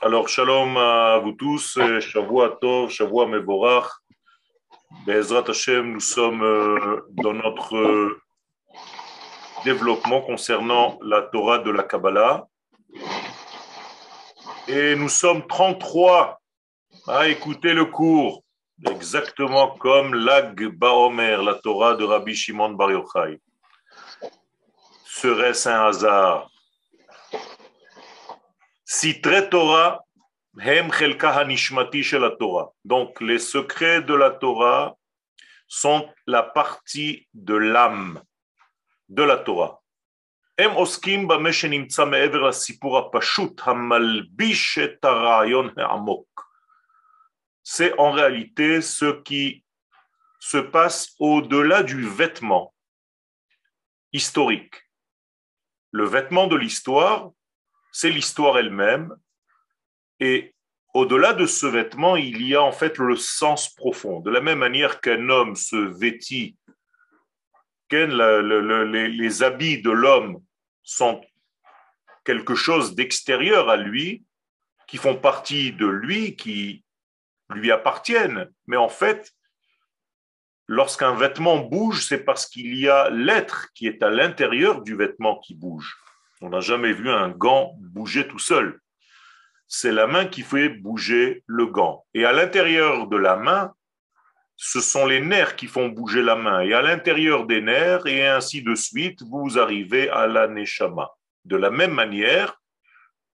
Alors, shalom à vous tous, Shavua Tov, Shavua Mevorach. Bezrat Hashem, nous sommes euh, dans notre euh, développement concernant la Torah de la Kabbalah. Et nous sommes 33 à écouter le cours, exactement comme l'Ag Baomer, la Torah de Rabbi Shimon Bar Yochai. Serait-ce un hasard? Sitre Torah, Hem Chelka Hanishmati shel la Torah. Donc, les secrets de la Torah sont la partie de l'âme de la Torah. הם עוסקים במה שנמצא מעבר לסיפור הפשוט המלביש את הרעיון העמוק. C'est en réalité ce qui se passe au-delà du vêtement historique. Le vêtement de l'histoire, c'est l'histoire elle-même. Et au-delà de ce vêtement, il y a en fait le sens profond. De la même manière qu'un homme se vêtit, que les, habits de l'homme sont quelque chose d'extérieur à lui, qui font partie de lui, qui lui appartiennent. Mais en fait, lorsqu'un vêtement bouge, c'est parce qu'il y a l'être qui est à l'intérieur du vêtement qui bouge. On n'a jamais vu un gant bouger tout seul. C'est la main qui fait bouger le gant. Et à l'intérieur de la main, ce sont les nerfs qui font bouger la main. Et à l'intérieur des nerfs, et ainsi de suite, vous arrivez à la neshama. De la même manière,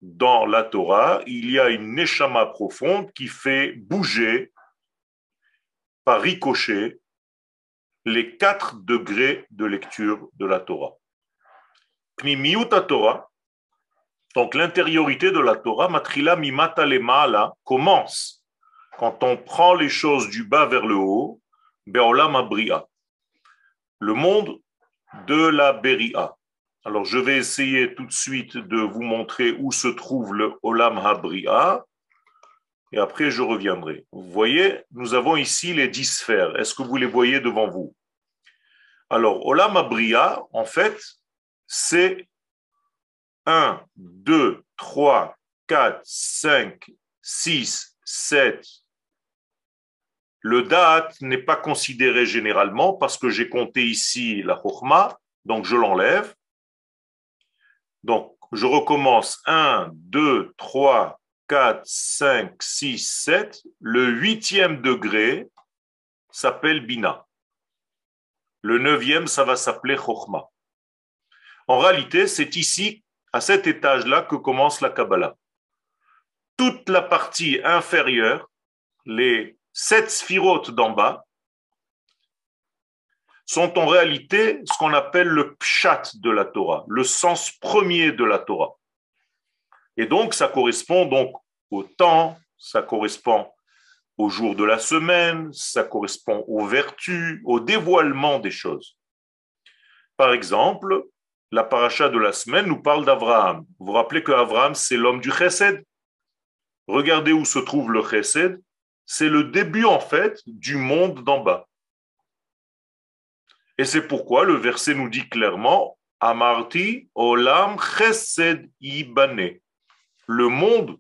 dans la Torah, il y a une neshama profonde qui fait bouger par ricochet les quatre degrés de lecture de la Torah. Pnimiuta Torah, donc l'intériorité de la Torah, matrila mimata lemala, commence quand on prend les choses du bas vers le haut, beolam abria, le monde de la beria. Alors je vais essayer tout de suite de vous montrer où se trouve le olam habria, et après je reviendrai. Vous voyez, nous avons ici les dix sphères. Est-ce que vous les voyez devant vous? Alors, olam abria, en fait, c'est 1, 2, 3, 4, 5, 6, 7. Le date n'est pas considéré généralement parce que j'ai compté ici la chokma, donc je l'enlève. Donc, je recommence 1, 2, 3, 4, 5, 6, 7. Le huitième degré s'appelle Bina. Le neuvième, ça va s'appeler Chokhmah. En réalité, c'est ici, à cet étage-là, que commence la Kabbalah. Toute la partie inférieure, les sept sphirotes d'en bas, sont en réalité ce qu'on appelle le pshat de la Torah, le sens premier de la Torah. Et donc, ça correspond donc au temps, ça correspond au jour de la semaine, ça correspond aux vertus, au dévoilement des choses. Par exemple, la paracha de la semaine nous parle d'Abraham. Vous vous rappelez que Abraham, c'est l'homme du chesed? Regardez où se trouve le chesed. C'est le début, en fait, du monde d'en bas. Et c'est pourquoi le verset nous dit clairement Amarti olam chesed ibane. Le monde,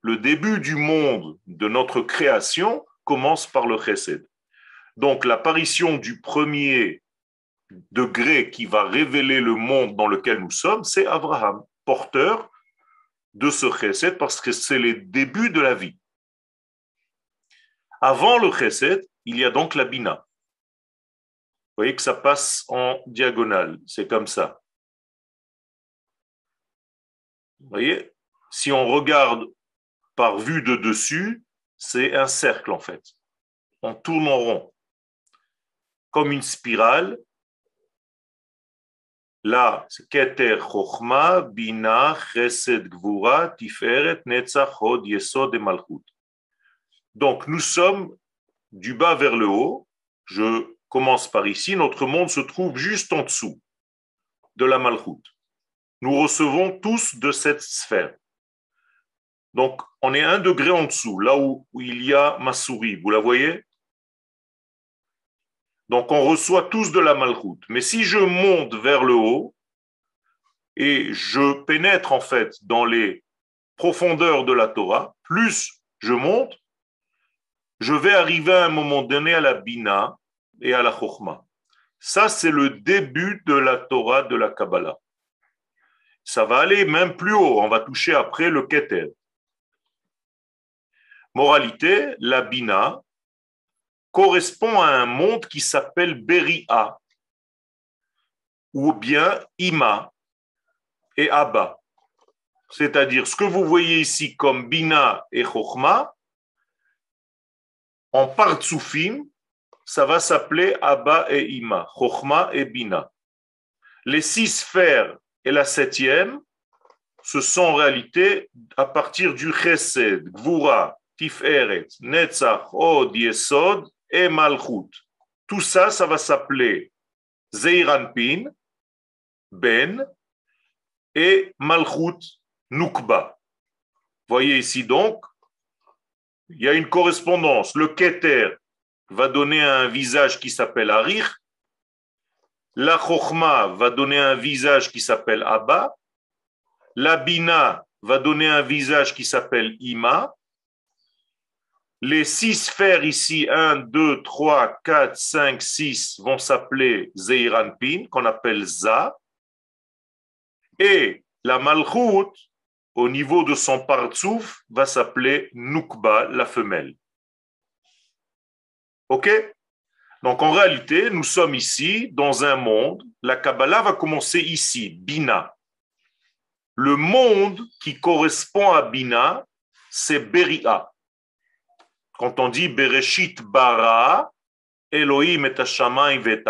le début du monde de notre création commence par le chesed. Donc l'apparition du premier degré qui va révéler le monde dans lequel nous sommes, c'est Abraham, porteur de ce chesed, parce que c'est les débuts de la vie. Avant le chesed, il y a donc la bina. Vous voyez que ça passe en diagonale, c'est comme ça. Vous voyez, si on regarde par vue de dessus, c'est un cercle en fait. On tourne en rond, comme une spirale, Là, Keter Chochma, Bina, Chesed Gvura, Tiferet, Netzach, Hod, Yesod et Malchut. Donc, nous sommes du bas vers le haut. Je commence par ici. Notre monde se trouve juste en dessous de la Malchut. Nous recevons tous de cette sphère. Donc, on est un degré en dessous, là où, où il y a ma souris. Vous la voyez? Donc on reçoit tous de la malroute. Mais si je monte vers le haut et je pénètre en fait dans les profondeur de la Torah, plus je monte, je vais arriver à un moment donné à la Bina et à la Chokhmah. Ça, c'est le début de la Torah de la Kabbalah. Ça va aller même plus haut, on va toucher après le Keter. Moralité, la Bina correspond à un monde qui s'appelle Beria, ou bien Ima et Abba. C'est-à-dire ce que vous voyez ici comme Bina et Chokhma, en Partsoufim, ça va s'appeler Abba et Ima, Chokhma et Bina. Les six sphères et la septième, ce sont en réalité à partir du Chesed, Gvura, Tiferet, Netzach, Od, Yesod et Malchut. Tout ça, ça va s'appeler Zeiranpin, Ben et Malchut, Nukba. Voyez ici donc, il y a une correspondance. Le Keter va donner un visage qui s'appelle Arir. La Chochma va donner un visage qui s'appelle Abba. La Bina va donner un visage qui s'appelle Ima. Les six sphères ici, 1, 2, 3, 4, 5, 6, vont s'appeler Zeiranpin, qu'on appelle Za. Et la Malchut, au niveau de son partsouf, va s'appeler Nukba, la femelle. OK? Donc en réalité, nous sommes ici dans un monde. La Kabbalah va commencer ici, Bina. Le monde qui correspond à Bina, c'est Beria. Quand on dit Bereshit bara, Elohim et Hashamayim et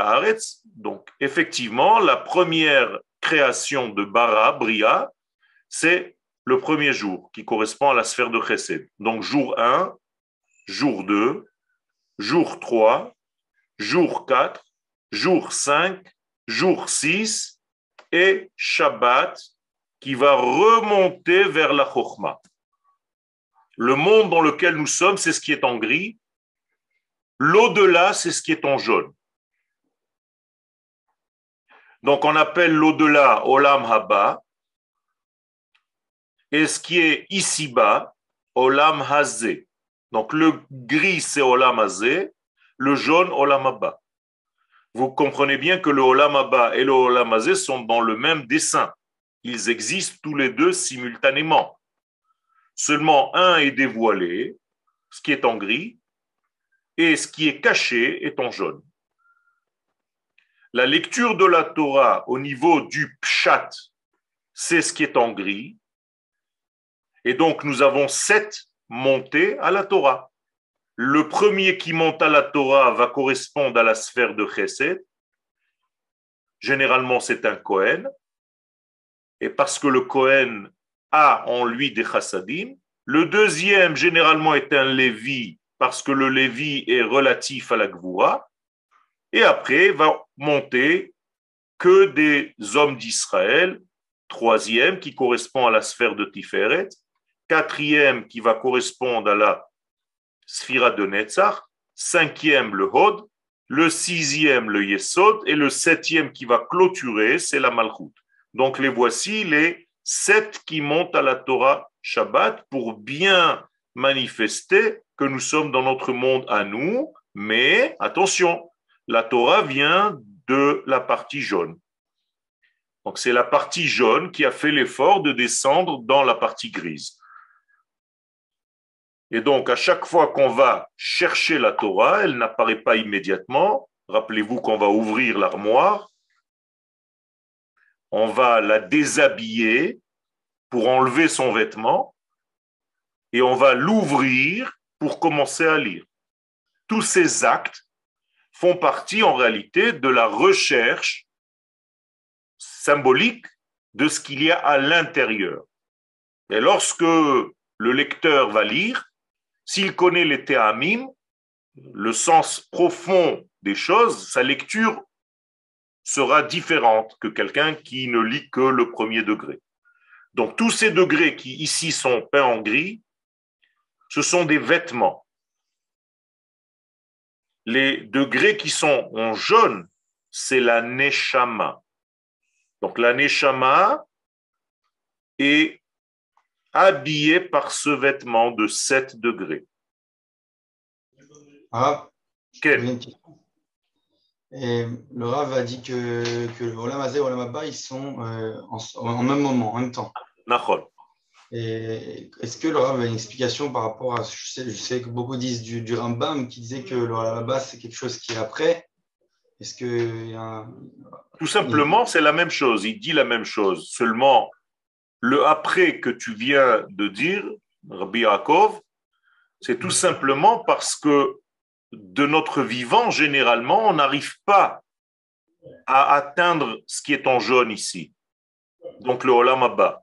donc effectivement, la première création de bara, Bria, c'est le premier jour qui correspond à la sphère de Chesed. Donc jour 1, jour 2, jour 3, jour 4, jour 5, jour 6 et Shabbat qui va remonter vers la Chokhmah. Le monde dans lequel nous sommes, c'est ce qui est en gris. L'au-delà, c'est ce qui est en jaune. Donc on appelle l'au-delà Olam Haba. Et ce qui est ici-bas, Olam Hazé. Donc le gris, c'est Olam Hazé. Le jaune, Olam Haba. Vous comprenez bien que le Olam Haba et le Olam Hazé sont dans le même dessin. Ils existent tous les deux simultanément. Seulement un est dévoilé, ce qui est en gris, et ce qui est caché est en jaune. La lecture de la Torah au niveau du pshat, c'est ce qui est en gris. Et donc nous avons sept montées à la Torah. Le premier qui monte à la Torah va correspondre à la sphère de Chesed. Généralement, c'est un Kohen. Et parce que le Kohen a en lui des chassadim. Le deuxième, généralement, est un Lévi, parce que le Lévi est relatif à la Gvoura. Et après, va monter que des hommes d'Israël. Troisième, qui correspond à la sphère de Tiferet. Quatrième, qui va correspondre à la sphira de Netzach. Cinquième, le Hod. Le sixième, le Yesod. Et le septième qui va clôturer, c'est la Malchut. Donc les voici les sept qui montent à la Torah Shabbat pour bien manifester que nous sommes dans notre monde à nous, mais attention, la Torah vient de la partie jaune. Donc c'est la partie jaune qui a fait l'effort de descendre dans la partie grise. Et donc à chaque fois qu'on va chercher la Torah, elle n'apparaît pas immédiatement. Rappelez-vous qu'on va ouvrir l'armoire on va la déshabiller pour enlever son vêtement et on va l'ouvrir pour commencer à lire. Tous ces actes font partie en réalité de la recherche symbolique de ce qu'il y a à l'intérieur. Et lorsque le lecteur va lire, s'il connaît les théamim, le sens profond des choses, sa lecture sera différente que quelqu'un qui ne lit que le premier degré. Donc tous ces degrés qui ici sont peints en gris, ce sont des vêtements. Les degrés qui sont en jaune, c'est la neshama. Donc la neshama est habillé par ce vêtement de 7 degrés. Ah, Quel j'ai une question. Et le Rav a dit que, que le Olam Hazé et Olam Abba, ils sont euh, en, en même moment, en même temps. Et est-ce que le Rav a une explication par rapport à. Je sais, je sais que beaucoup disent du, du Rambam qui disait que le Olam Abba, c'est quelque chose qui est après. Est-ce un- Tout simplement, c'est la même chose. Il dit la même chose. Seulement, le après que tu viens de dire, Rabbi Yaakov, c'est tout simplement parce que de notre vivant, généralement, on n'arrive pas à atteindre ce qui est en jaune ici. Donc le Olam Abba.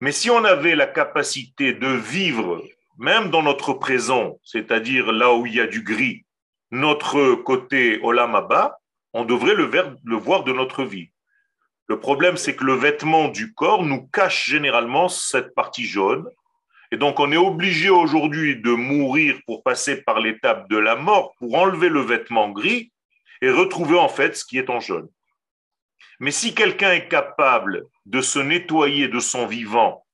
Mais si on avait la capacité de vivre, même dans notre présent, c'est-à-dire là où il y a du gris, notre côté Olam Abba, on devrait le, voir de notre vie. Le problème, c'est que le vêtement du corps nous cache généralement cette partie jaune. Et donc, on est obligé aujourd'hui de mourir pour passer par l'étape de la mort, pour enlever le vêtement gris et retrouver en fait ce qui est en jaune. Mais si quelqu'un est capable de se nettoyer de son vivant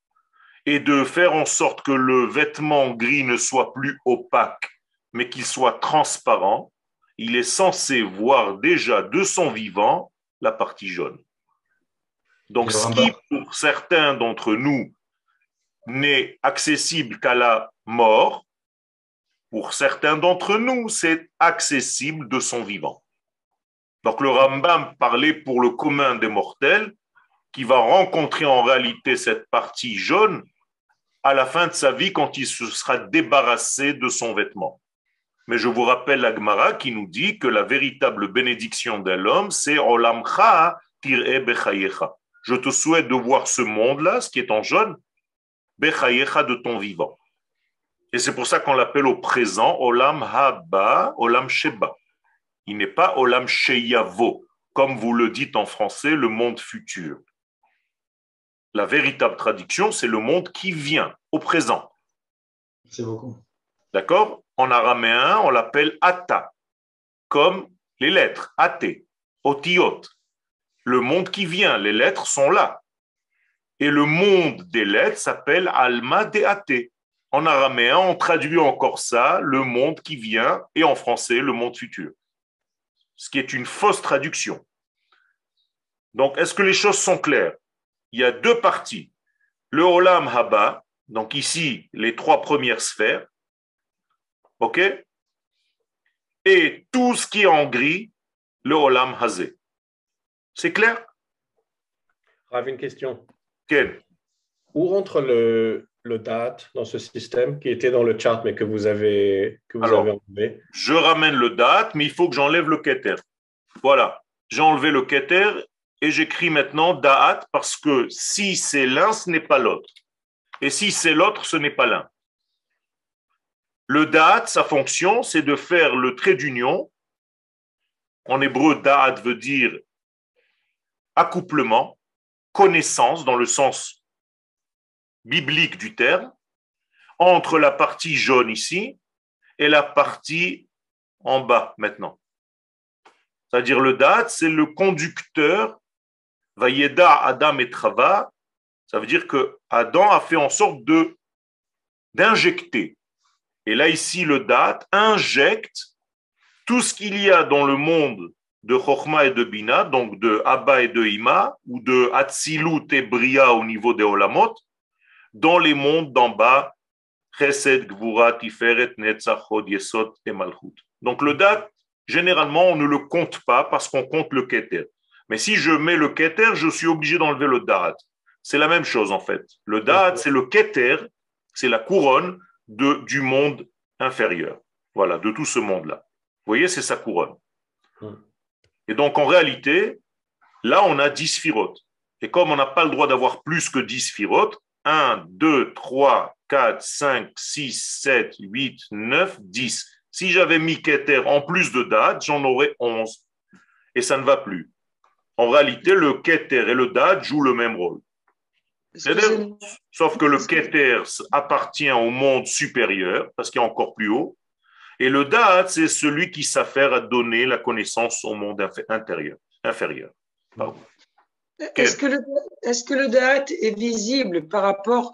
et de faire en sorte que le vêtement gris ne soit plus opaque, mais qu'il soit transparent, il est censé voir déjà de son vivant la partie jaune. Donc, ce qui, pour certains d'entre nous, n'est accessible qu'à la mort, pour certains d'entre nous, c'est accessible de son vivant. Donc, le Rambam parlait pour le commun des mortels qui va rencontrer en réalité cette partie jaune à la fin de sa vie quand il se sera débarrassé de son vêtement. Mais je vous rappelle la Gemara qui nous dit que la véritable bénédiction de l'homme, c'est Olamcha tir'e bechayecha. Je te souhaite de voir ce monde-là, ce qui est en jaune, bechayecha de ton vivant. Et c'est pour ça qu'on l'appelle au présent Olam haba, Olam sheba. Il n'est pas Olam sheyavo, comme vous le dites en français, le monde futur. La véritable traduction, c'est le monde qui vient, au présent. C'est beaucoup. D'accord? En araméen, on l'appelle Ata, comme les lettres, Até, Otiot. Le monde qui vient, les lettres sont là. Et le monde des lettres s'appelle Alma de Até. En araméen, on traduit encore ça, le monde qui vient, et en français, le monde futur. Ce qui est une fausse traduction. Donc, est-ce que les choses sont claires? Il y a deux parties. Le Olam Haba, donc ici, les trois premières sphères, OK? Et tout ce qui est en gris, le Olam Hazé. C'est clair? Rav, une question. Où rentre le, le date dans ce système qui était dans le chart mais que vous avez, que vous Alors. avez enlevé? Je ramène le date, mais il faut que j'enlève le keter. Voilà. J'ai enlevé le keter et j'écris maintenant da'at parce que si c'est l'un, ce n'est pas l'autre. Et si c'est l'autre, ce n'est pas l'un. Le da'at, sa fonction, c'est de faire le trait d'union. En hébreu, da'at veut dire accouplement, connaissance dans le sens biblique du terme, entre la partie jaune ici et la partie en bas maintenant. C'est-à-dire le date, c'est le conducteur. Vayeda Adam et Trava, ça veut dire que Adam a fait en sorte d'injecter. Et là ici le date injecte tout ce qu'il y a dans le monde de Chochma et de Bina, donc de Abba et de Ima, ou de Atzilut et Bria au niveau des Olamot, dans les mondes d'en bas, Chesed, Gvura, Tiferet, Netzach, Hod, Yesod et Malchut. Donc le date, généralement, on ne le compte pas parce qu'on compte le Keter. Mais si je mets le Keter, je suis obligé d'enlever le Da'at. C'est la même chose en fait. Le Da'at, c'est le Keter, c'est la couronne de, du monde inférieur. Voilà, de tout ce monde-là. Vous voyez, c'est sa couronne. Et donc en réalité, là, on a 10 sphirotes. Et comme on n'a pas le droit d'avoir plus que 10 sphirotes, 1, 2, 3, 4, 5, 6, 7, 8, 9, 10. Si j'avais mis Keter en plus de date, j'en aurais 11. Et ça ne va plus. En réalité, le Keter et le date jouent le même rôle. Sauf que le Keter appartient au monde supérieur, parce qu'il est encore plus haut. Et le date, c'est celui qui s'affaire à donner la connaissance au monde intérieur, inférieur. Pardon. Est-ce que, le, est que le Da'at est visible par rapport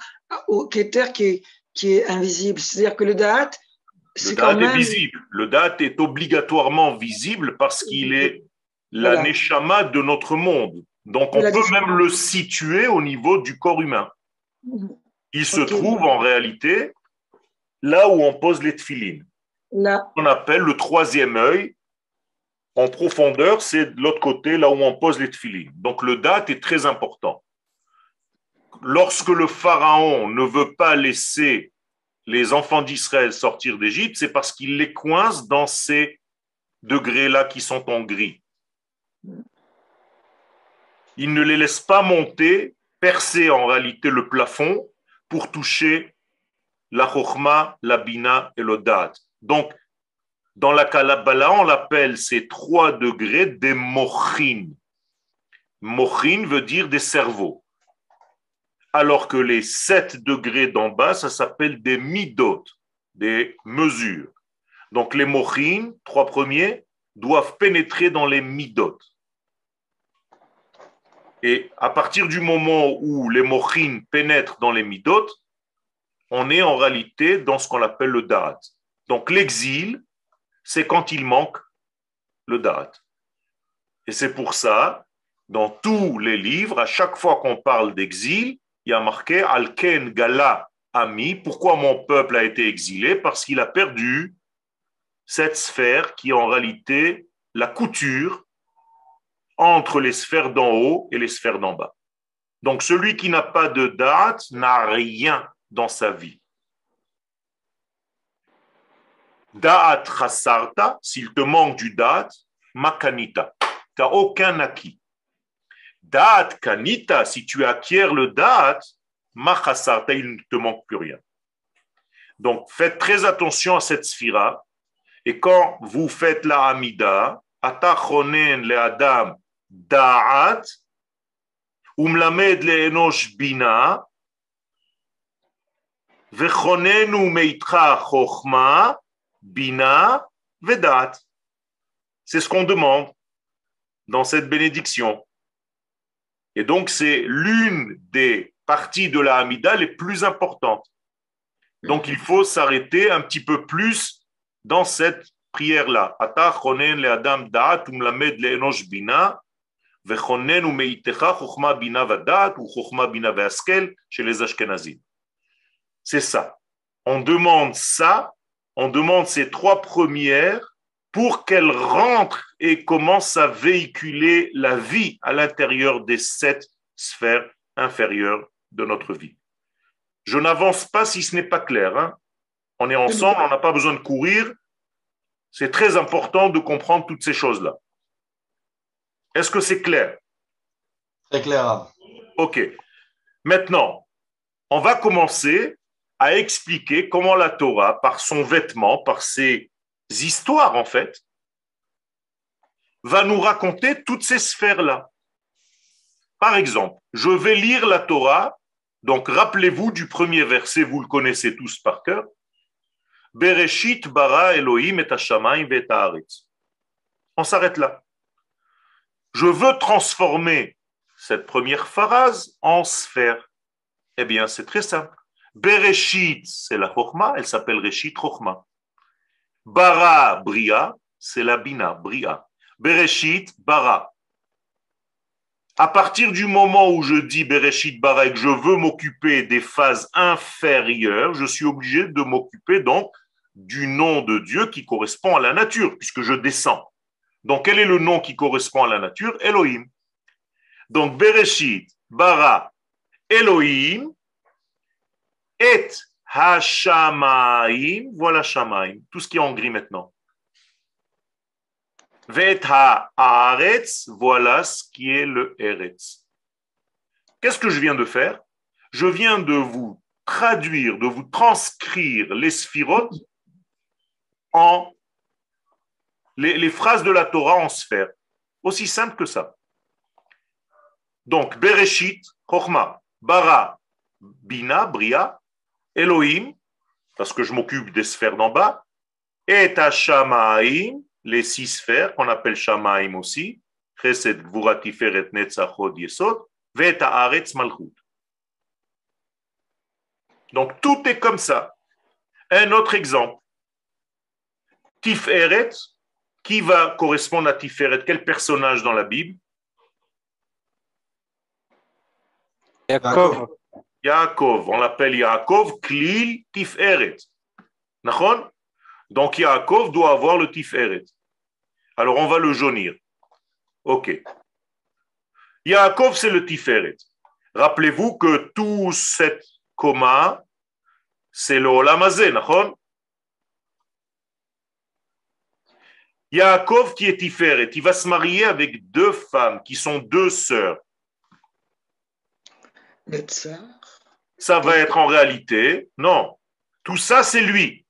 au Keter qui est, qui est invisible? C'est-à-dire que le Da'at, le Da'at est visible. Le Da'at est obligatoirement visible parce qu'il est la voilà. Neshama de notre monde. Donc on peut même le situer au niveau du corps humain. Il se okay. trouve en réalité là où on pose les tefilines. Là. On appelle le troisième œil. En profondeur, c'est de l'autre côté, là où on pose les tefilines. Donc le date est très important. Lorsque le pharaon ne veut pas laisser les enfants d'Israël sortir d'Égypte, c'est parce qu'il les coince dans ces degrés-là qui sont en gris. Il ne les laisse pas monter, percer en réalité le plafond pour toucher la chokhma, la bina et le date. Donc, dans la Kalabala, on l'appelle ces trois degrés des mochin. Mochin veut dire des cerveaux. Alors que les sept degrés d'en bas, ça s'appelle des midot, des mesures. Donc les mochin, trois premiers, doivent pénétrer dans les midot. Et à partir du moment où les mochin pénètrent dans les midot, on est en réalité dans ce qu'on appelle le da'at. Donc l'exil, c'est quand il manque le da'at. Et c'est pour ça, dans tous les livres, à chaque fois qu'on parle d'exil, il y a marqué Alken Gala Ami. Pourquoi mon peuple a été exilé? Parce qu'il a perdu cette sphère qui est en réalité la couture entre les sphères d'en haut et les sphères d'en bas. Donc celui qui n'a pas de date n'a rien dans sa vie. Da'at chasarta, s'il te manque du da'at, makanita. Tu n'as aucun acquis. Da'at kanita, si tu acquiers le da'at, machasarta, il ne te manque plus rien. Donc faites très attention à cette sphira. Et quand vous faites la amida, atachonen le adam da'at, umlamed le enosh bina, vechonenu meitra chochma, bina, vedat. C'est ce qu'on demande dans cette bénédiction. Et donc, c'est l'une des parties de la Hamida les plus importantes. Donc, il faut s'arrêter un petit peu plus dans cette prière-là. C'est ça. On demande ça, on demande ces trois premières pour qu'elles rentrent et commencent à véhiculer la vie à l'intérieur des sept sphères inférieures de notre vie. Je n'avance pas si ce n'est pas clair. Hein. On est ensemble, on n'a pas besoin de courir. C'est très important de comprendre toutes ces choses-là. Est-ce que c'est clair? Très clair. Ok. Maintenant, on va commencer à expliquer comment la Torah, par son vêtement, par ses histoires en fait, va nous raconter toutes ces sphères-là. Par exemple, je vais lire la Torah, donc rappelez-vous du premier verset, vous le connaissez tous par cœur. Bereshit bara Elohim et et On s'arrête là. Je veux transformer cette première phrase en sphère. Eh bien, c'est très simple. Bereshit, c'est la Chochma, elle s'appelle Reshit Chochma. Bara, Bria, c'est la Bina, Bria. Bereshit, Bara. À partir du moment où je dis Bereshit Bara et que je veux m'occuper des phases inférieures, je suis obligé de m'occuper donc du nom de Dieu qui correspond à la nature, puisque je descends. Donc, quel est le nom qui correspond à la nature? Elohim. Donc, Bereshit, Bara, Elohim, et Hashamaim, voilà Shamaim, tout ce qui est en gris maintenant. Vet Haaretz, voilà ce qui est le Eretz. Qu'est-ce que je viens de faire? Je viens de vous traduire, de vous transcrire les sphirotes en les, les, phrases de la Torah en sphère. Aussi simple que ça. Donc, Bereshit, Chochma, Bara, Bina, Bria, Elohim, parce que je m'occupe des sphères d'en bas, et Shamaim, les six sphères qu'on appelle Shamaim aussi, Chesed, Gvura, Tiferet, Netzach, Hod, Yesod, Vet Haaretz, Malchut. Donc tout est comme ça. Un autre exemple. Tiferet, qui va correspondre à Tiferet? Quel personnage dans la Bible? Yaakov. On l'appelle Yaakov, Klil, Tiferet. Donc Yaakov doit avoir le Tiferet. Alors on va le jaunir. Ok. Yaakov, c'est le Tiferet. Rappelez-vous que tout cette coma, c'est le Olamazé, Yaakov qui est Tiferet, il va se marier avec deux femmes qui sont deux sœurs. Ça va être en réalité, non, tout ça c'est lui.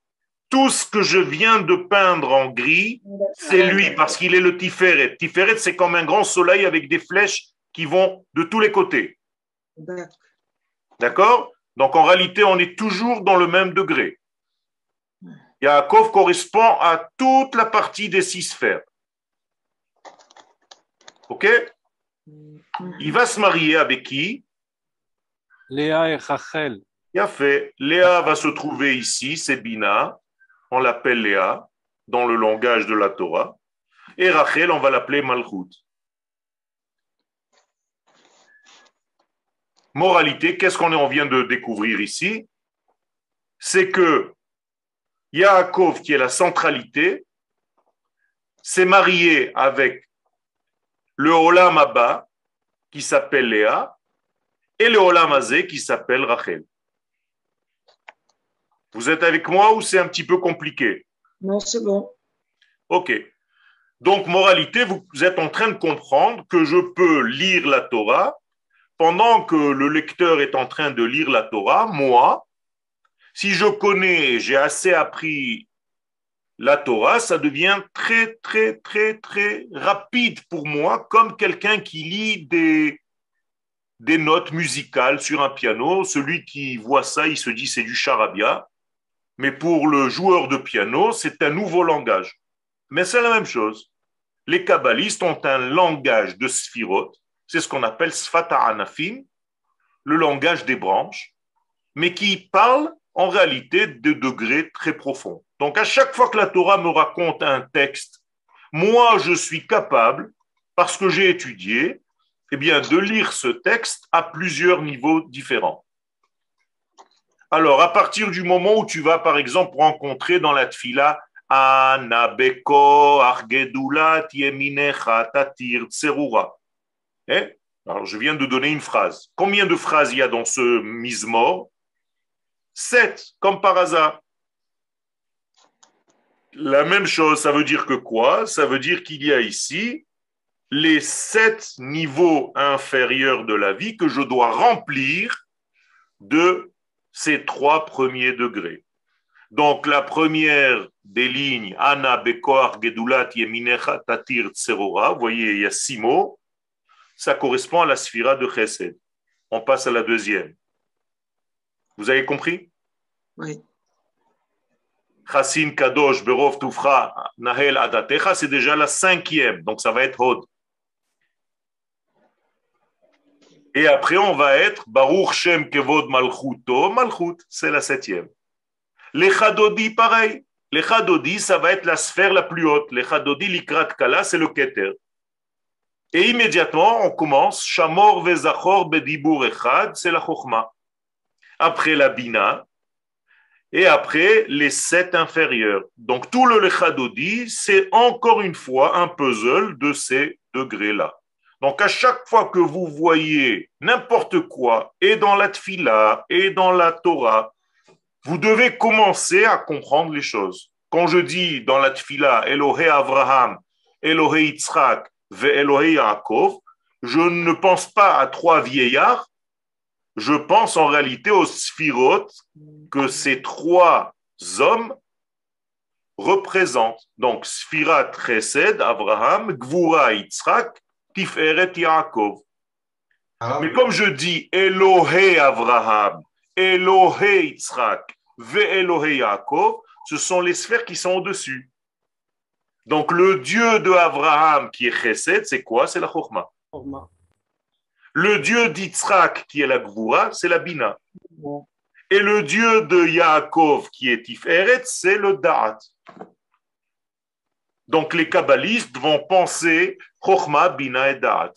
Tout ce que je viens de peindre en gris, c'est lui parce qu'il est le Tiferet. Tiferet, c'est comme un grand soleil avec des flèches qui vont de tous les côtés. D'accord Donc en réalité, on est toujours dans le même degré. Yaakov correspond à toute la partie des six sphères. Ok? Il va se marier avec qui? Léa et Rachel. Il a fait. Léa va se trouver ici, c'est Bina. On l'appelle Léa dans le langage de la Torah. Et Rachel, on va l'appeler Malchut. Moralité, qu'est-ce qu'on vient de découvrir ici? C'est que Yaakov, qui est la centralité, s'est marié avec le Olam Abba, qui s'appelle Léa, et le Olam qui s'appelle Rachel. Vous êtes avec moi ou c'est un petit peu compliqué? Non, c'est bon. Ok. Donc, moralité, vous êtes en train de comprendre que je peux lire la Torah pendant que le lecteur est en train de lire la Torah, moi, si je connais, j'ai assez appris la Torah, ça devient très, très, très, très rapide pour moi, comme quelqu'un qui lit des, des notes musicales sur un piano. Celui qui voit ça, il se dit c'est du charabia. Mais pour le joueur de piano, c'est un nouveau langage. Mais c'est la même chose. Les kabbalistes ont un langage de sphirot, c'est ce qu'on appelle sfata anafim, le langage des branches, mais qui parle en réalité de degrés très profonds. Donc à chaque fois que la Torah me raconte un texte, moi je suis capable, parce que j'ai étudié, eh bien, de lire ce texte à plusieurs niveaux différents. Alors, à partir du moment où tu vas, par exemple, rencontrer dans la tfila Anabeko Argedulat Yeminecha Tatir Tserura. Eh? Alors, je viens de donner une phrase. Combien de phrases il y a dans ce mismor Sept, comme par hasard. La même chose, ça veut dire que quoi? Ça veut dire qu'il y a ici les sept niveaux inférieurs de la vie que je dois remplir de ces trois premiers degrés. Donc la première des lignes, Ana Bekor Gedulat Yeminecha Tatir Tserora, vous voyez, il y a six mots, ça correspond à la sphira de Chesed. On passe à la deuxième. Vous avez compris? Oui. Chassin Kadosh Berov Tufra Nahel Adatecha, c'est déjà la cinquième, donc ça va être Hod. Et après, on va être Baruch Shem Kevod Malchuto, Malchut, c'est la septième. Les Chadodi, pareil. Les Chadodi, ça va être la sphère la plus haute. Les Chadodi, l'Ikrat Kala, c'est le Keter. Et immédiatement, on commence Shamor Vezachor Bedibur Echad, c'est la Chochma. Après la Bina, et après les sept inférieurs. Donc tout le Lechadodi, c'est encore une fois un puzzle de ces degrés-là. Donc à chaque fois que vous voyez n'importe quoi, et dans la Tfila, et dans la Torah, vous devez commencer à comprendre les choses. Quand je dis dans la Tfila, Elohé Abraham, Elohé Yitzhak, Ve Elohé Yaakov, je ne pense pas à trois vieillards, je pense en réalité aux sphirotes que ces trois hommes représentent. Donc, Sphirat Chesed, Abraham, Gvura, Yitzhak, Tiferet, Yaakov. Alors, Mais comme je dis Elohé Abraham, Elohé Yitzhak, Ve Elohé Yaakov, ce sont les sphères qui sont au-dessus. Donc le Dieu de Abraham qui est Chesed, c'est quoi? C'est la Chokma. Le Dieu d'Yitzhak qui est la Gvura, c'est la Bina. Et le Dieu de Yaakov qui est Tiferet, c'est le Da'at. Donc les kabbalistes vont penser Chochma, Bina et Da'at.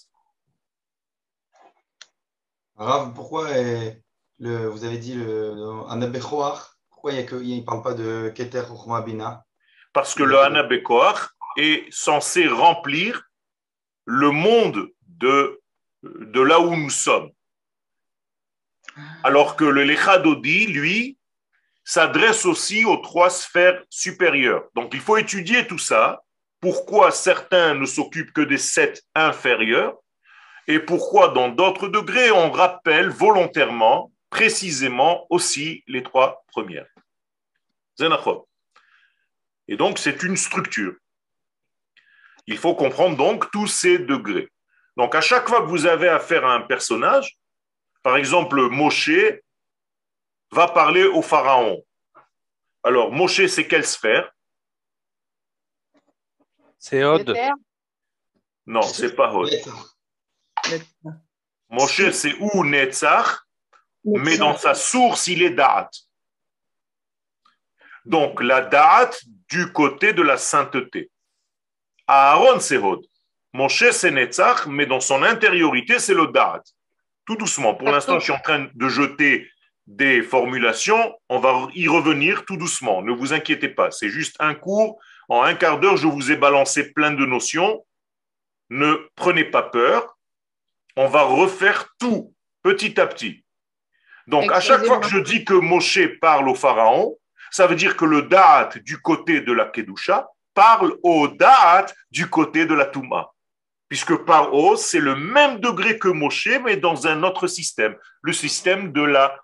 Rav, pourquoi est le, vous avez dit le, Abechoar, pourquoi il ne parle pas de Keter Chochma Bina? Parce que le Hanabekoach est censé remplir le monde de, de là où nous sommes. Alors que le Lechadodi, lui, s'adresse aussi aux trois sphères supérieures. Donc il faut étudier tout ça. Pourquoi certains ne s'occupent que des sept inférieurs et pourquoi dans d'autres degrés on rappelle volontairement, précisément aussi les trois premières. Et donc c'est une structure. Il faut comprendre donc tous ces degrés. Donc à chaque fois que vous avez affaire à un personnage, par exemple Moshe va parler au pharaon. Alors Moshe c'est quelle sphère? C'est Hod. Non, c'est pas Hod. Moshe, c'est où Netzach, mais dans sa source, il est Da'at. Donc, la Da'at du côté de la sainteté. Aaron, c'est Hod. Moshe, c'est Netzach, mais dans son intériorité, c'est le Da'at. Tout doucement. Pour l'instant, je suis en train de jeter des formulations. On va y revenir tout doucement. Ne vous inquiétez pas. C'est juste un cours. En un quart d'heure, je vous ai balancé plein de notions. Ne prenez pas peur on va refaire tout petit à petit. Donc, à chaque fois que je dis que Moshe parle au pharaon, ça veut dire que le Da'at du côté de la Kedusha parle au Da'at du côté de la Touma. Puisque par haut, c'est le même degré que Moshe, mais dans un autre système. Le système de la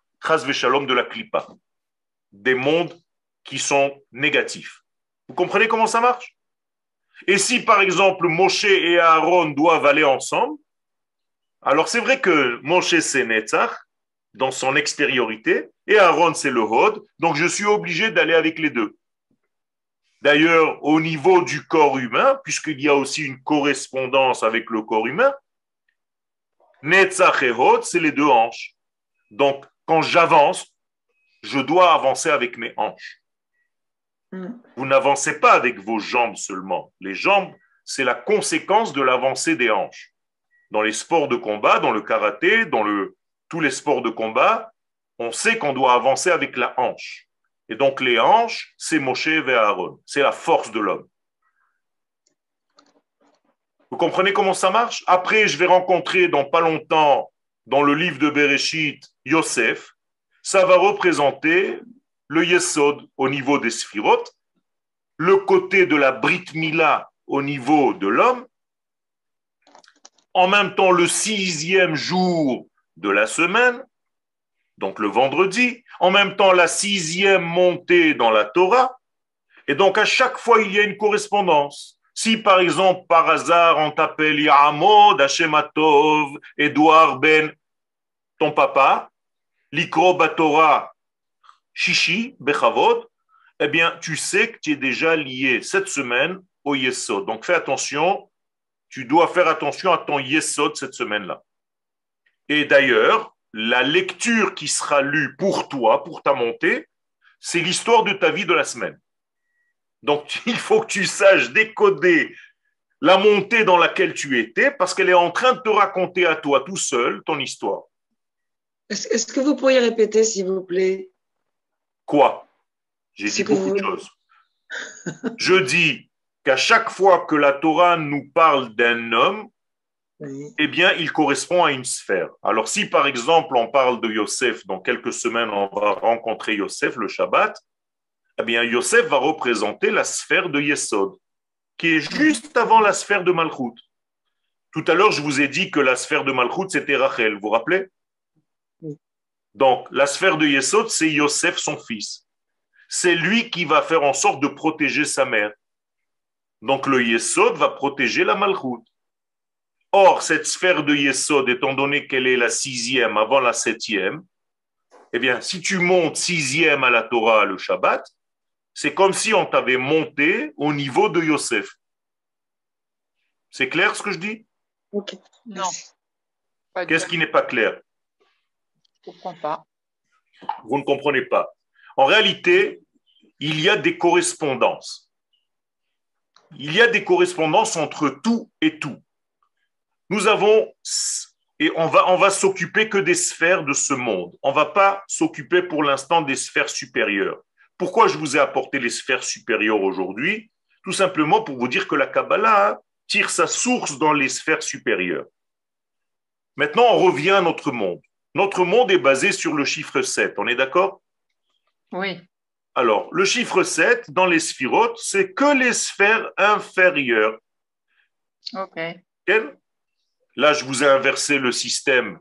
Shalom, de la Klippa. Des mondes qui sont négatifs. Vous comprenez comment ça marche? Et si, par exemple, Moshe et Aaron doivent aller ensemble, alors c'est vrai que Moshe c'est Netzach dans son extériorité et Aaron c'est le Hod, donc je suis obligé d'aller avec les deux. D'ailleurs, au niveau du corps humain, puisqu'il y a aussi une correspondance avec le corps humain, Netzach et Hod, c'est les deux hanches. Donc, quand j'avance, je dois avancer avec mes hanches. Mm. Vous n'avancez pas avec vos jambes seulement. Les jambes, c'est la conséquence de l'avancée des hanches dans les sports de combat, dans le karaté, dans le, tous les sports de combat, on sait qu'on doit avancer avec la hanche. Et donc les hanches, c'est Moshe et Aaron. C'est la force de l'homme. Vous comprenez comment ça marche? Après, je vais rencontrer dans pas longtemps, dans le livre de Bereshit, Yosef. Ça va représenter le Yesod au niveau des Sphirot, le côté de la Brit Mila au niveau de l'homme, en même temps le sixième jour de la semaine, donc le vendredi, en même temps la sixième montée dans la Torah, et donc à chaque fois il y a une correspondance. Si par exemple par hasard on t'appelle Yahamod Hashematov, Edouard Ben, ton papa, Likro Torah, Shishi, Bechavod, eh bien tu sais que tu es déjà lié cette semaine au Yesod. Donc fais attention, tu dois faire attention à ton yesod cette semaine-là. Et d'ailleurs, la lecture qui sera lue pour toi, pour ta montée, c'est l'histoire de ta vie de la semaine. Donc, il faut que tu saches décoder la montée dans laquelle tu étais parce qu'elle est en train de te raconter à toi tout seul ton histoire. Est-ce que vous pourriez répéter, s'il vous plaît? Quoi? J'ai dit beaucoup de choses. Je dis qu'à chaque fois que la Torah nous parle d'un homme, eh bien, il correspond à une sphère. Alors, si par exemple on parle de Yosef, dans quelques semaines on va rencontrer Yosef le Shabbat, eh bien, Yosef va représenter la sphère de Yesod, qui est juste avant la sphère de Malchut. Tout à l'heure, je vous ai dit que la sphère de Malchut, c'était Rachel, vous vous rappelez? Donc, la sphère de Yesod, c'est Yosef, son fils. C'est lui qui va faire en sorte de protéger sa mère. Donc le Yesod va protéger la Malchut. Or, cette sphère de Yesod, étant donné qu'elle est la sixième avant la septième, eh bien, si tu montes sixième à la Torah le Shabbat, C'est comme si on t'avait monté au niveau de Yosef. C'est clair ce que je dis? Ok. Non. Qu'est-ce qui n'est pas clair? Vous ne comprenez pas. En réalité, il y a des correspondances. Il y a des correspondances entre tout et tout. Nous avons, et on va, on va s'occuper que des sphères de ce monde. On ne va pas s'occuper pour l'instant des sphères supérieures. Pourquoi je vous ai apporté les sphères supérieures aujourd'hui? Tout simplement pour vous dire que la Kabbalah tire sa source dans les sphères supérieures. Maintenant, on revient à notre monde. Notre monde est basé sur le chiffre 7. On est d'accord? Oui. alors, le chiffre 7 dans les sphirotes, c'est que les sphères inférieures. Ok. Là, je vous ai inversé le système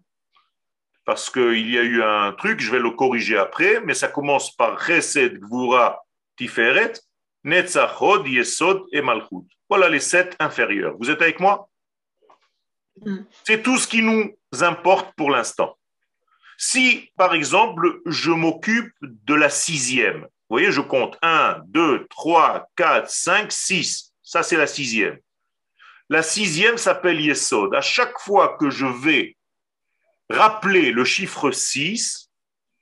parce qu'il y a eu un truc, je vais le corriger après, mais ça commence par Chesed, Gvura, Tiferet, Netzachod, Yesod et Malchut. Voilà les sept inférieurs. Vous êtes avec moi? Mm. C'est tout ce qui nous importe pour l'instant. Si, par exemple, je m'occupe de la sixième, vous voyez, je compte 1, 2, 3, 4, 5, 6. Ça, c'est la sixième. La sixième s'appelle Yesod. À chaque fois que je vais rappeler le chiffre 6,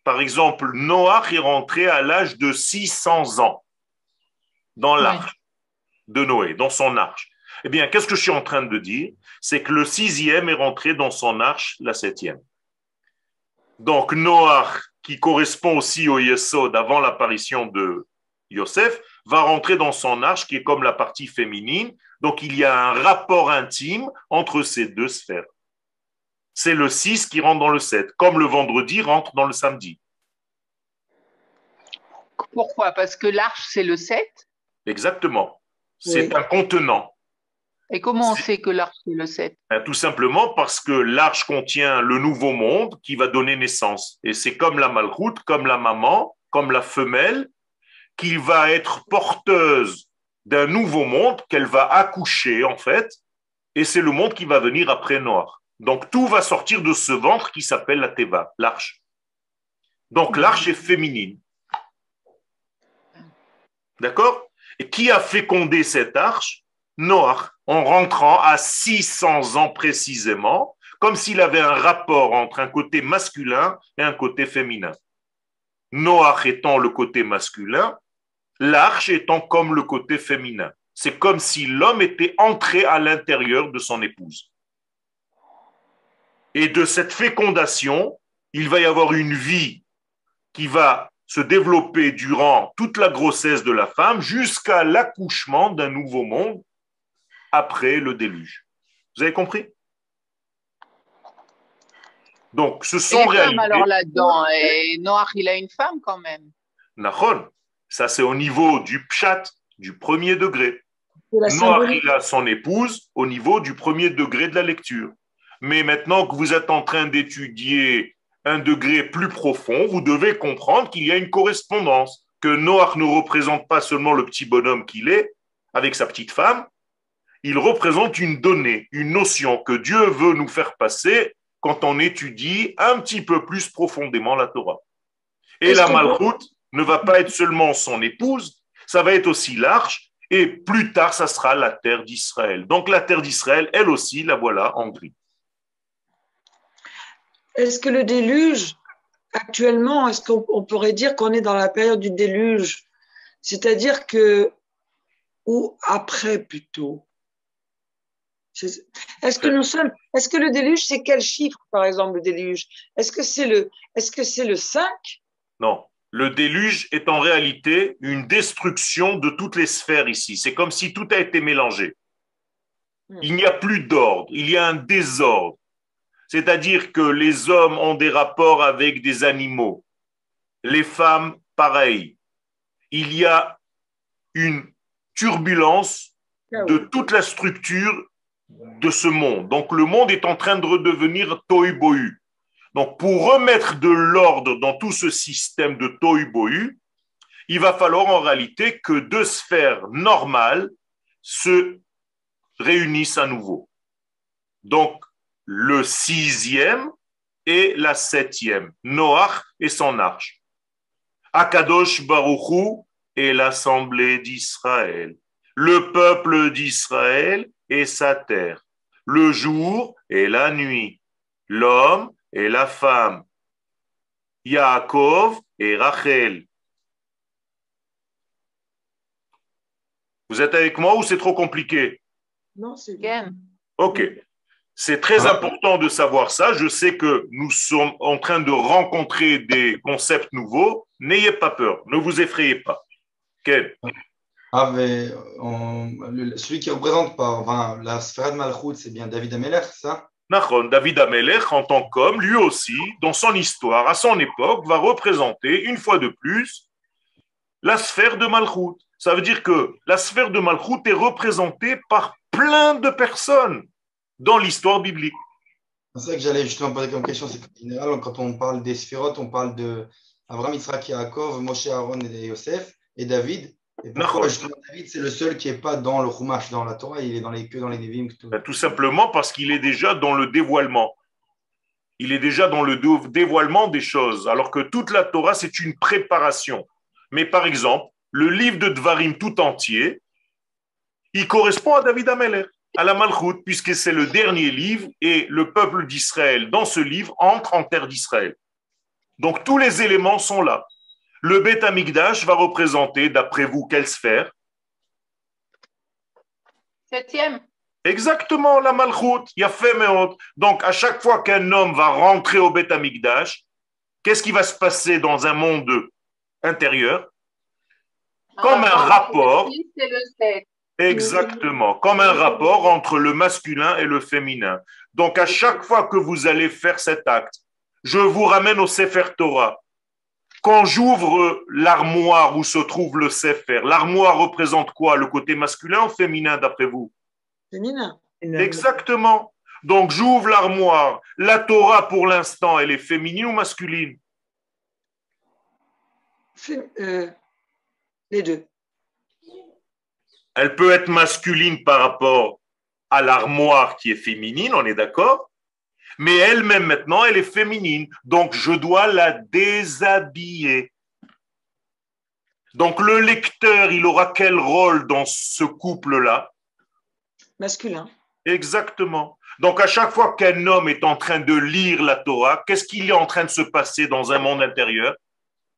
par exemple, Noach est rentré à l'âge de 600 ans dans l'arche de Noé, dans son arche. Eh bien, qu'est-ce que je suis en train de dire? C'est que le sixième est rentré dans son arche, la septième. Donc, Noach, qui correspond aussi au Yesod avant l'apparition de Yosef, va rentrer dans son arche, qui est comme la partie féminine. Donc, il y a un rapport intime entre ces deux sphères. C'est le 6 qui rentre dans le 7, comme le vendredi rentre dans le samedi. Pourquoi? Parce que l'arche, c'est le 7. Exactement. C'est Oui. un contenant. Et comment on sait que l'arche, c'est le 7 Ben, Tout simplement parce que l'arche contient le nouveau monde qui va donner naissance. Et c'est comme la malroute, comme la maman, comme la femelle, qui va être porteuse d'un nouveau monde qu'elle va accoucher, en fait. Et c'est le monde qui va venir après Noir. Donc tout va sortir de ce ventre qui s'appelle la Teva, l'arche. Donc l'arche est féminine. D'accord? Et qui a fécondé cette arche? Noach, en rentrant à 600 ans précisément, comme s'il avait un rapport entre un côté masculin et un côté féminin. Noach étant le côté masculin, l'arche étant comme le côté féminin. C'est comme si l'homme était entré à l'intérieur de son épouse. Et de cette fécondation, il va y avoir une vie qui va se développer durant toute la grossesse de la femme jusqu'à l'accouchement d'un nouveau monde après le déluge. Vous avez compris? Donc, ce sont réalités. alors là-dedans Et Noach, il a une femme quand même. Nachon, ça c'est au niveau du pshat, du premier degré. Noach, il a son épouse au niveau du premier degré de la lecture. Mais maintenant que vous êtes en train d'étudier un degré plus profond, vous devez comprendre qu'il y a une correspondance, que Noach ne représente pas seulement le petit bonhomme qu'il est, avec sa petite femme, il représente une donnée, une notion que Dieu veut nous faire passer quand on étudie un petit peu plus profondément la Torah. Et la Malchut ne va pas être seulement son épouse, ça va être aussi l'arche, et plus tard, ça sera la terre d'Israël. Donc la terre d'Israël, elle aussi, la voilà en gris. Est-ce que le déluge, actuellement, est-ce qu'on on pourrait dire qu'on est dans la période du déluge? C'est-à-dire que, ou après plutôt Est-ce que nous sommes, est-ce que le déluge, c'est quel chiffre, par exemple, le déluge? Est-ce que c'est le, est-ce que c'est le 5 Non. Le déluge est en réalité une destruction de toutes les sphères ici. C'est comme si tout a été mélangé. Il n'y a plus d'ordre, il y a un désordre. C'est-à-dire que les hommes ont des rapports avec des animaux, les femmes, pareil. Il y a une turbulence de toute la structure de ce monde. Donc le monde est en train de redevenir tohu-bohu. Donc pour remettre de l'ordre dans tout ce système de tohu-bohu, il va falloir en réalité que deux sphères normales se réunissent à nouveau. Donc le sixième et la septième, Noach et son arche. Akadosh Baruchou et l'assemblée d'Israël, le peuple d'Israël et sa terre, le jour et la nuit, l'homme et la femme, Yaakov et Rachel. Vous êtes avec moi ou c'est trop compliqué? Non, c'est bien. Ken. Ok. C'est très Ah. important de savoir ça. Je sais que nous sommes en train de rencontrer des concepts nouveaux. N'ayez pas peur. Ne vous effrayez pas. Ken. Mais on- le- celui qui représente par enfin, la sphère de Malchut, c'est bien David Ameller, ça? David Amelech, en tant qu'homme, lui aussi, dans son histoire, à son époque, va représenter une fois de plus la sphère de Malchut. Ça veut dire que la sphère de Malchut est représentée par plein de personnes dans l'histoire biblique. C'est ça que j'allais justement poser comme question. C'est qu'en général, quand on parle des sphérotes, on parle de Abraham, Yitzhak, Yaakov, Moshe, Aaron et Yosef et David. Et pourquoi D'accord. justement David, c'est le seul qui n'est pas dans le Chumash, dans la Torah, il est dans les, que dans les Nevim. tout. Ben, Tout simplement parce qu'il est déjà dans le dévoilement. Il est déjà dans le dé- dévoilement des choses, alors que toute la Torah, c'est une préparation. Mais par exemple, le livre de Dvarim tout entier, il correspond à David Ameller, à la Malchut, puisque c'est le dernier livre et le peuple d'Israël, dans ce livre, entre en terre d'Israël. Donc tous les éléments sont là. Le Beth Amikdash va représenter, d'après vous, quelle sphère? Septième. Exactement, la malchoute, il y a fait meot. Donc, à chaque fois qu'un homme va rentrer au Beth Amikdash, qu'est-ce qui va se passer dans un monde intérieur? Comme un rapport. Exactement, comme un rapport entre le masculin et le féminin. Donc, à chaque fois que vous allez faire cet acte, je vous ramène au Sefer Torah. Quand j'ouvre l'armoire où se trouve le Sefer, l'armoire représente quoi? Le côté masculin ou féminin, d'après vous? Féminin. Exactement. Donc j'ouvre l'armoire. La Torah, pour l'instant, elle est féminine ou masculine? Euh, les deux. Elle peut être masculine par rapport à l'armoire qui est féminine, on est d'accord? Mais elle-même maintenant, elle est féminine. Donc je dois la déshabiller. Donc le lecteur, il aura quel rôle dans ce couple-là? Masculin. Exactement. Donc à chaque fois qu'un homme est en train de lire la Torah, qu'est-ce qu'il est en train de se passer dans un monde intérieur?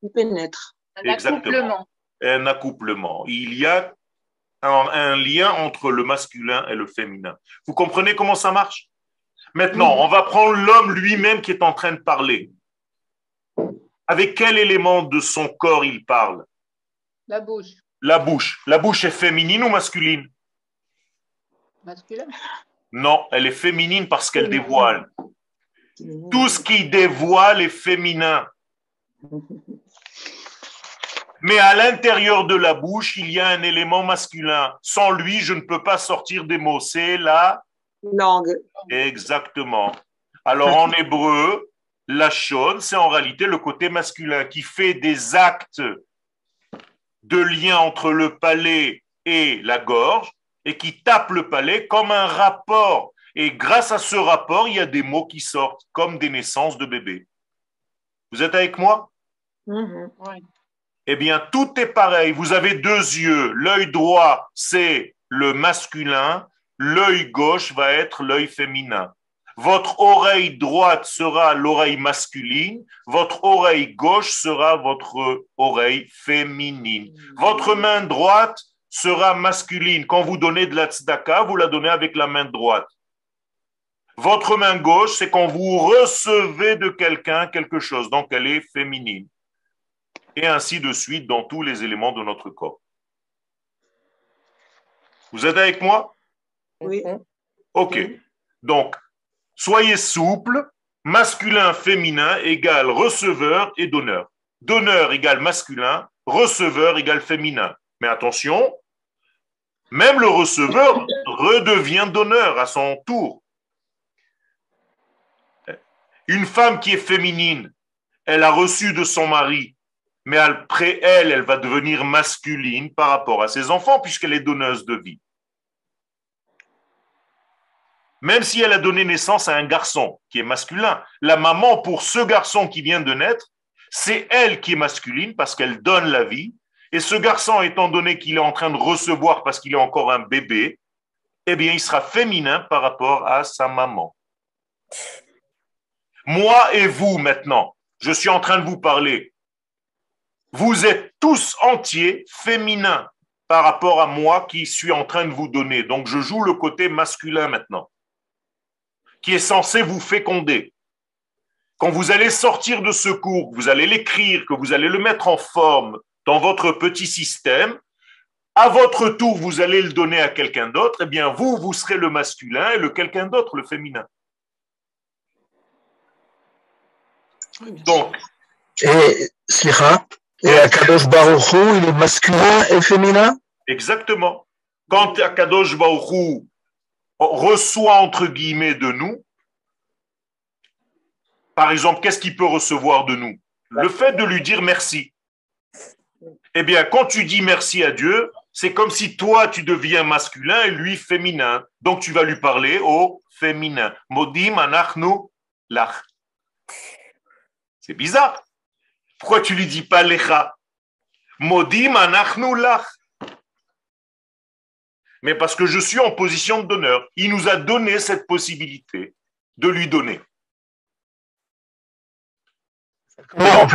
Il pénètre. Un Exactement. accouplement. Un accouplement. Il y a un, un lien entre le masculin et le féminin. Vous comprenez comment ça marche? Maintenant, on va prendre l'homme lui-même qui est en train de parler. Avec quel élément de son corps il parle? La bouche. La bouche. La bouche est féminine ou masculine? Masculin. Non, elle est féminine parce qu'elle dévoile. Tout ce qui dévoile est féminin. Mais à l'intérieur de la bouche, il y a un élément masculin. Sans lui, je ne peux pas sortir des mots. C'est là Langue. exactement. Alors en hébreu, la chaude, c'est en réalité le côté masculin qui fait des actes de lien entre le palais et la gorge et qui tape le palais comme un rapport. Et grâce à ce rapport, il y a des mots qui sortent comme des naissances de bébés. Vous êtes avec moi? Mhm. eh bien, tout est pareil. Vous avez deux yeux. L'œil droit, c'est le masculin. L'œil gauche va être l'œil féminin. Votre oreille droite sera l'oreille masculine. Votre oreille gauche sera votre oreille féminine. Votre main droite sera masculine. Quand vous donnez de la tzedaka, vous la donnez avec la main droite. Votre main gauche, c'est quand vous recevez de quelqu'un quelque chose. Donc, elle est féminine et ainsi de suite dans tous les éléments de notre corps. Vous êtes avec moi? Oui. Ok. Donc, soyez souple. Masculin, féminin égale receveur et donneur. Donneur égale masculin, receveur égale féminin. Mais attention, même le receveur redevient donneur à son tour. Une femme qui est féminine, elle a reçu de son mari, mais après elle, elle va devenir masculine par rapport à ses enfants puisqu'elle est donneuse de vie. Même si elle a donné naissance à un garçon qui est masculin, la maman pour ce garçon qui vient de naître, c'est elle qui est masculine parce qu'elle donne la vie Et ce garçon, étant donné qu'il est en train de recevoir parce qu'il est encore un bébé, eh bien, il sera féminin par rapport à sa maman. Moi et vous maintenant, je suis en train de vous parler. Vous êtes tous entiers féminins par rapport à moi qui suis en train de vous donner. Donc je joue le côté masculin maintenant, qui est censé vous féconder. Quand vous allez sortir de ce cours, vous allez l'écrire, que vous allez le mettre en forme dans votre petit système, à votre tour, vous allez le donner à quelqu'un d'autre, eh bien vous, vous serez le masculin et le quelqu'un d'autre, le féminin. Donc, Et, Slicha, et Akadosh Baruch Hu, il est masculin et féminin? Exactement. Quand Akadosh Baruch Hu reçoit entre guillemets de nous, par exemple, qu'est-ce qu'il peut recevoir de nous? Le fait de lui dire merci. Eh bien, quand tu dis merci à Dieu, c'est comme si toi tu deviens masculin et lui féminin. Donc tu vas lui parler au féminin. Modim anachnu lach. C'est bizarre. Pourquoi tu lui dis pas lecha? Modim anachnu lach. Mais parce que je suis en position de donneur. Il nous a donné cette possibilité de lui donner. Comment,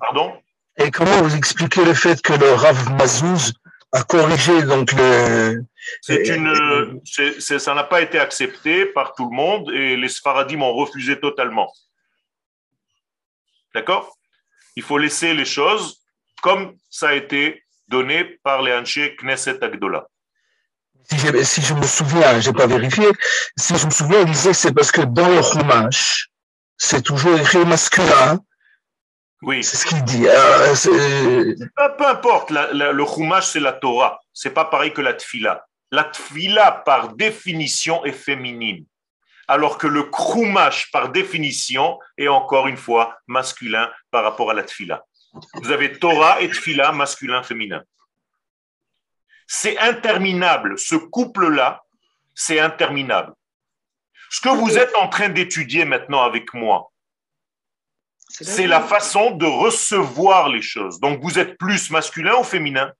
Pardon et comment vous expliquez le fait que le Rav Mazouz a corrigé donc le. C'est une, c'est- c'est- ça n'a pas été accepté par tout le monde et les Sfaradim ont refusé totalement. D'accord? Il faut laisser les choses comme ça a été donné par les Hanché Knesset Agdola. Si, je me souviens, j'ai pas vérifié, si je me souviens, il disait que c'est parce que dans le Chumash, c'est toujours écrit masculin. Oui, C'est ce qu'il dit. Euh, c'est- peu, peu importe, la- la- le Chumash c'est la Torah. C'est pas pareil que la Tfila. La Tfila par définition est féminine. Alors que le Chumash par définition est encore une fois masculin par rapport à la Tfila. Vous avez Torah et Tfila masculin féminin. C'est interminable. Ce couple-là, c'est interminable. Ce que vous êtes en train d'étudier maintenant avec moi, c'est la façon de recevoir les choses. Donc, vous êtes plus masculin ou féminin?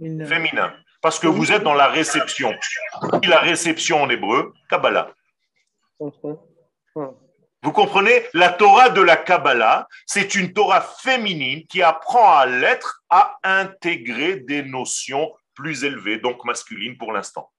Féminin. Parce que vous êtes dans la réception. Et La réception en hébreu, Kabbalah. Vous comprenez? La Torah de la Kabbalah, c'est une Torah féminine qui apprend à l'être à intégrer des notions plus élevées, donc masculines pour l'instant.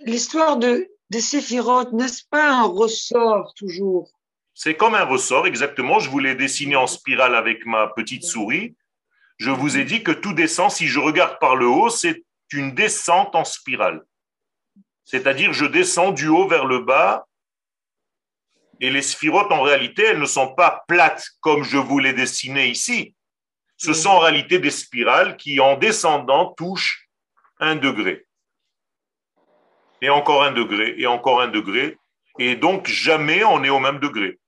L'histoire de, des séphirotes, n'est-ce pas un ressort toujours? C'est comme un ressort, exactement. Je vous l'ai dessiné en spirale avec ma petite souris. Je vous ai dit que tout descend, si je regarde par le haut, c'est une descente en spirale. C'est-à-dire, je descends du haut vers le bas. Et les sphirotes, en réalité, elles ne sont pas plates comme je vous les dessinais ici. Ce sont en réalité des spirales qui, en descendant, touchent un degré. Et encore un degré, et encore un degré. Et donc, jamais on est au même degré.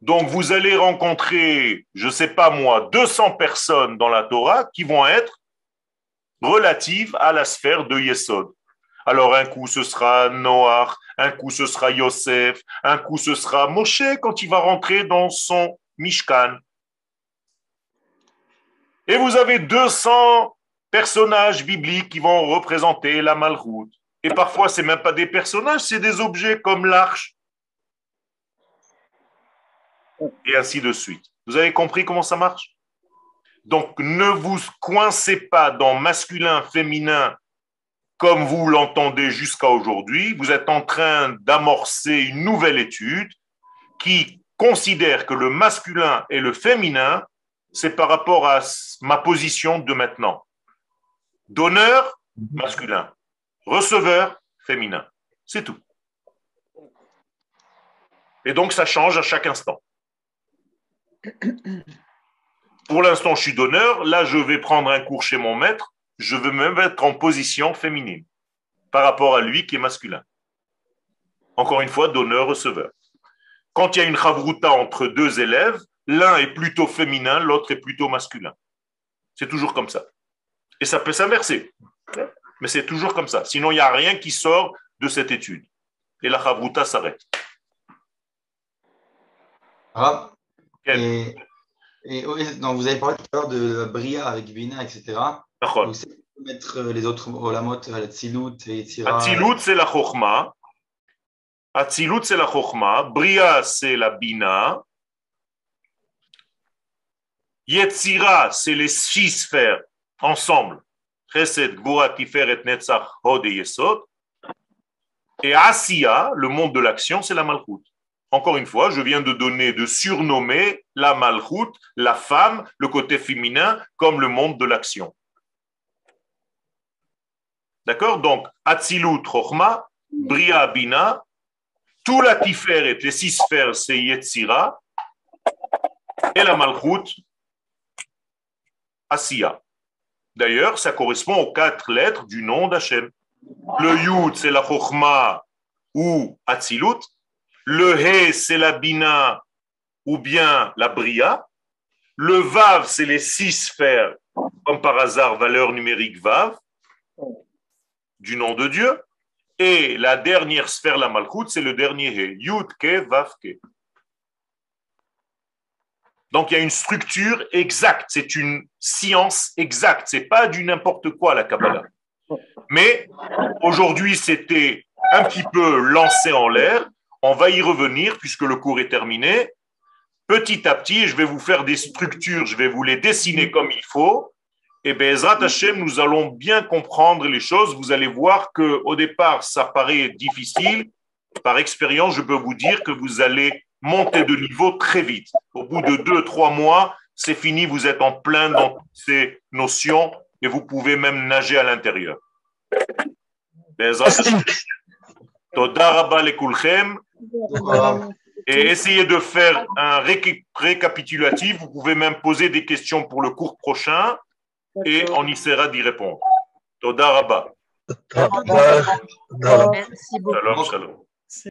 Donc, vous allez rencontrer, je ne sais pas moi, 200 personnes dans la Torah qui vont être relatives à la sphère de Yesod. Alors, un coup, ce sera Noach, un coup, ce sera Yosef, un coup, ce sera Moshe quand il va rentrer dans son Mishkan. Et vous avez 200 personnages bibliques qui vont représenter la Malroute. Et parfois, ce n'est même pas des personnages, c'est des objets comme l'arche. Et ainsi de suite. Vous avez compris comment ça marche? Donc, ne vous coincez pas dans masculin, féminin, comme vous l'entendez jusqu'à aujourd'hui. Vous êtes en train d'amorcer une nouvelle étude qui considère que le masculin et le féminin, c'est par rapport à ma position de maintenant. Donneur, masculin. Receveur, féminin. C'est tout. Et donc, ça change à chaque instant. Pour l'instant, je suis donneur. Là, je vais prendre un cours chez mon maître. Je veux me mettre en position féminine par rapport à lui qui est masculin. Encore une fois, donneur-receveur. Quand il y a une chavruta entre deux élèves, l'un est plutôt féminin, l'autre est plutôt masculin. C'est toujours comme ça. Et ça peut s'inverser. Mais c'est toujours comme ça. Sinon, il n'y a rien qui sort de cette étude. Et la chavruta s'arrête. Quel et, et, oui, non, vous avez parlé tout à l'heure de la Bria avec Bina, etc. C'est pour mettre euh, les autres Olamot, euh, la Tzilut et Yetzira. Atzilut, c'est la Chokhmah. Atzilut, c'est la Chokhmah. Bria, c'est la Bina. Yetzira, c'est les six sphères ensemble. Chesed, Gvura, Tiferet, Netzach, Hod et Yesod. Et Asiya, le monde de l'action, c'est la Malchut. Encore une fois, je viens de donner, de surnommer la Malchut, la femme, le côté féminin, comme le monde de l'action. D'accord? Donc, Atzilut, Chochma, Bria, Bina, tout la Tiferet, les six sphères, c'est Yetzira, et la Malchut, Asiya. D'ailleurs, ça correspond aux quatre lettres du nom d'Hachem. Le Yud, c'est la Chochma ou Atzilut. Le He, c'est la Bina ou bien la Bria. Le Vav, c'est les six sphères, comme par hasard, valeur numérique Vav, du nom de Dieu. Et la dernière sphère, la Malchut, c'est le dernier He. Donc il y a une structure exacte, c'est une science exacte, c'est pas du n'importe quoi la Kabbalah. Mais aujourd'hui c'était un petit peu lancé en l'air, on va y revenir puisque le cours est terminé. Petit à petit, je vais vous faire des structures, je vais vous les dessiner comme il faut. Et Bezrat Hashem, nous allons bien comprendre les choses. Vous allez voir que au départ, ça paraît difficile. Par expérience, je peux vous dire que vous allez monter de niveau très vite. Au bout de deux, trois mois, c'est fini, vous êtes en plein dans ces notions et vous pouvez même nager à l'intérieur. Lekulchem. Et essayez de faire un réca- récapitulatif. Vous pouvez même poser des questions pour le cours prochain et on essaiera d'y répondre. Toda rabba. Merci beaucoup. Shalom, shalom.